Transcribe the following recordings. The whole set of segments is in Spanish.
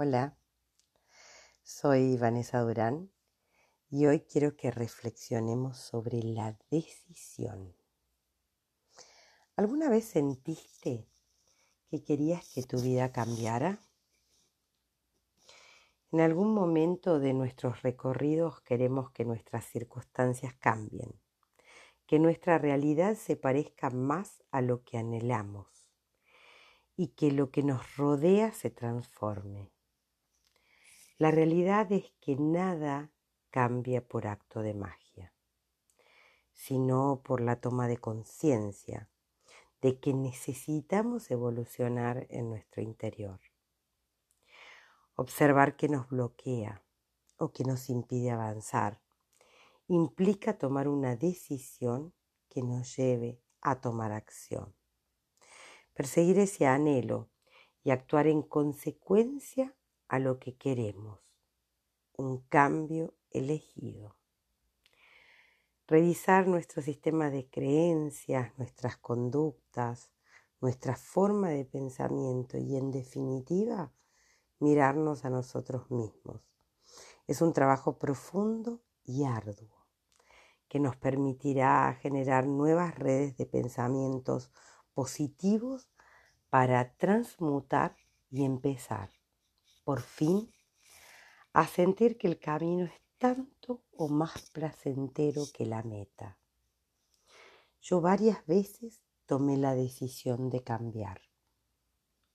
Hola, soy Vanessa Durán y hoy quiero que reflexionemos sobre la decisión. ¿Alguna vez sentiste que querías que tu vida cambiara? En algún momento de nuestros recorridos queremos que nuestras circunstancias cambien, que nuestra realidad se parezca más a lo que anhelamos y que lo que nos rodea se transforme. La realidad es que nada cambia por acto de magia, sino por la toma de conciencia de que necesitamos evolucionar en nuestro interior. Observar que nos bloquea o que nos impide avanzar implica tomar una decisión que nos lleve a tomar acción. Perseguir ese anhelo y actuar en consecuencia a lo que queremos, un cambio elegido. Revisar nuestro sistema de creencias, nuestras conductas, nuestra forma de pensamiento y en definitiva mirarnos a nosotros mismos. Es un trabajo profundo y arduo que nos permitirá generar nuevas redes de pensamientos positivos para transmutar y empezar por fin a sentir que el camino es tanto o más placentero que la meta. Yo varias veces tomé la decisión de cambiar.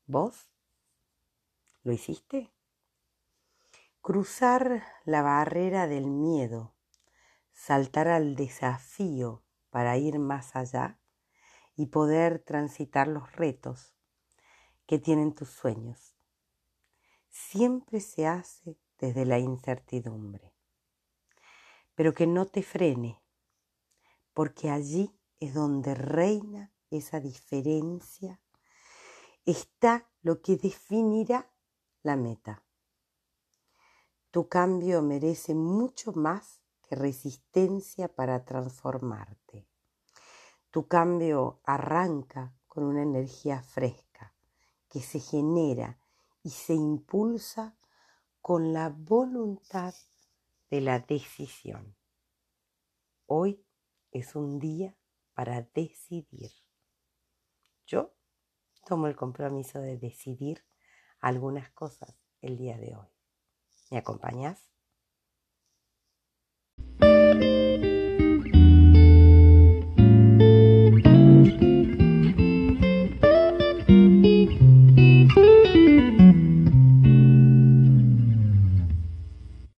¿Vos? ¿Lo hiciste? Cruzar la barrera del miedo, saltar al desafío para ir más allá y poder transitar los retos que tienen tus sueños siempre se hace desde la incertidumbre. Pero que no te frene, porque allí es donde reina esa diferencia, está lo que definirá la meta. Tu cambio merece mucho más que resistencia para transformarte. Tu cambio arranca con una energía fresca que se genera y se impulsa con la voluntad de la decisión. Hoy es un día para decidir. Yo tomo el compromiso de decidir algunas cosas el día de hoy. ¿Me acompañas?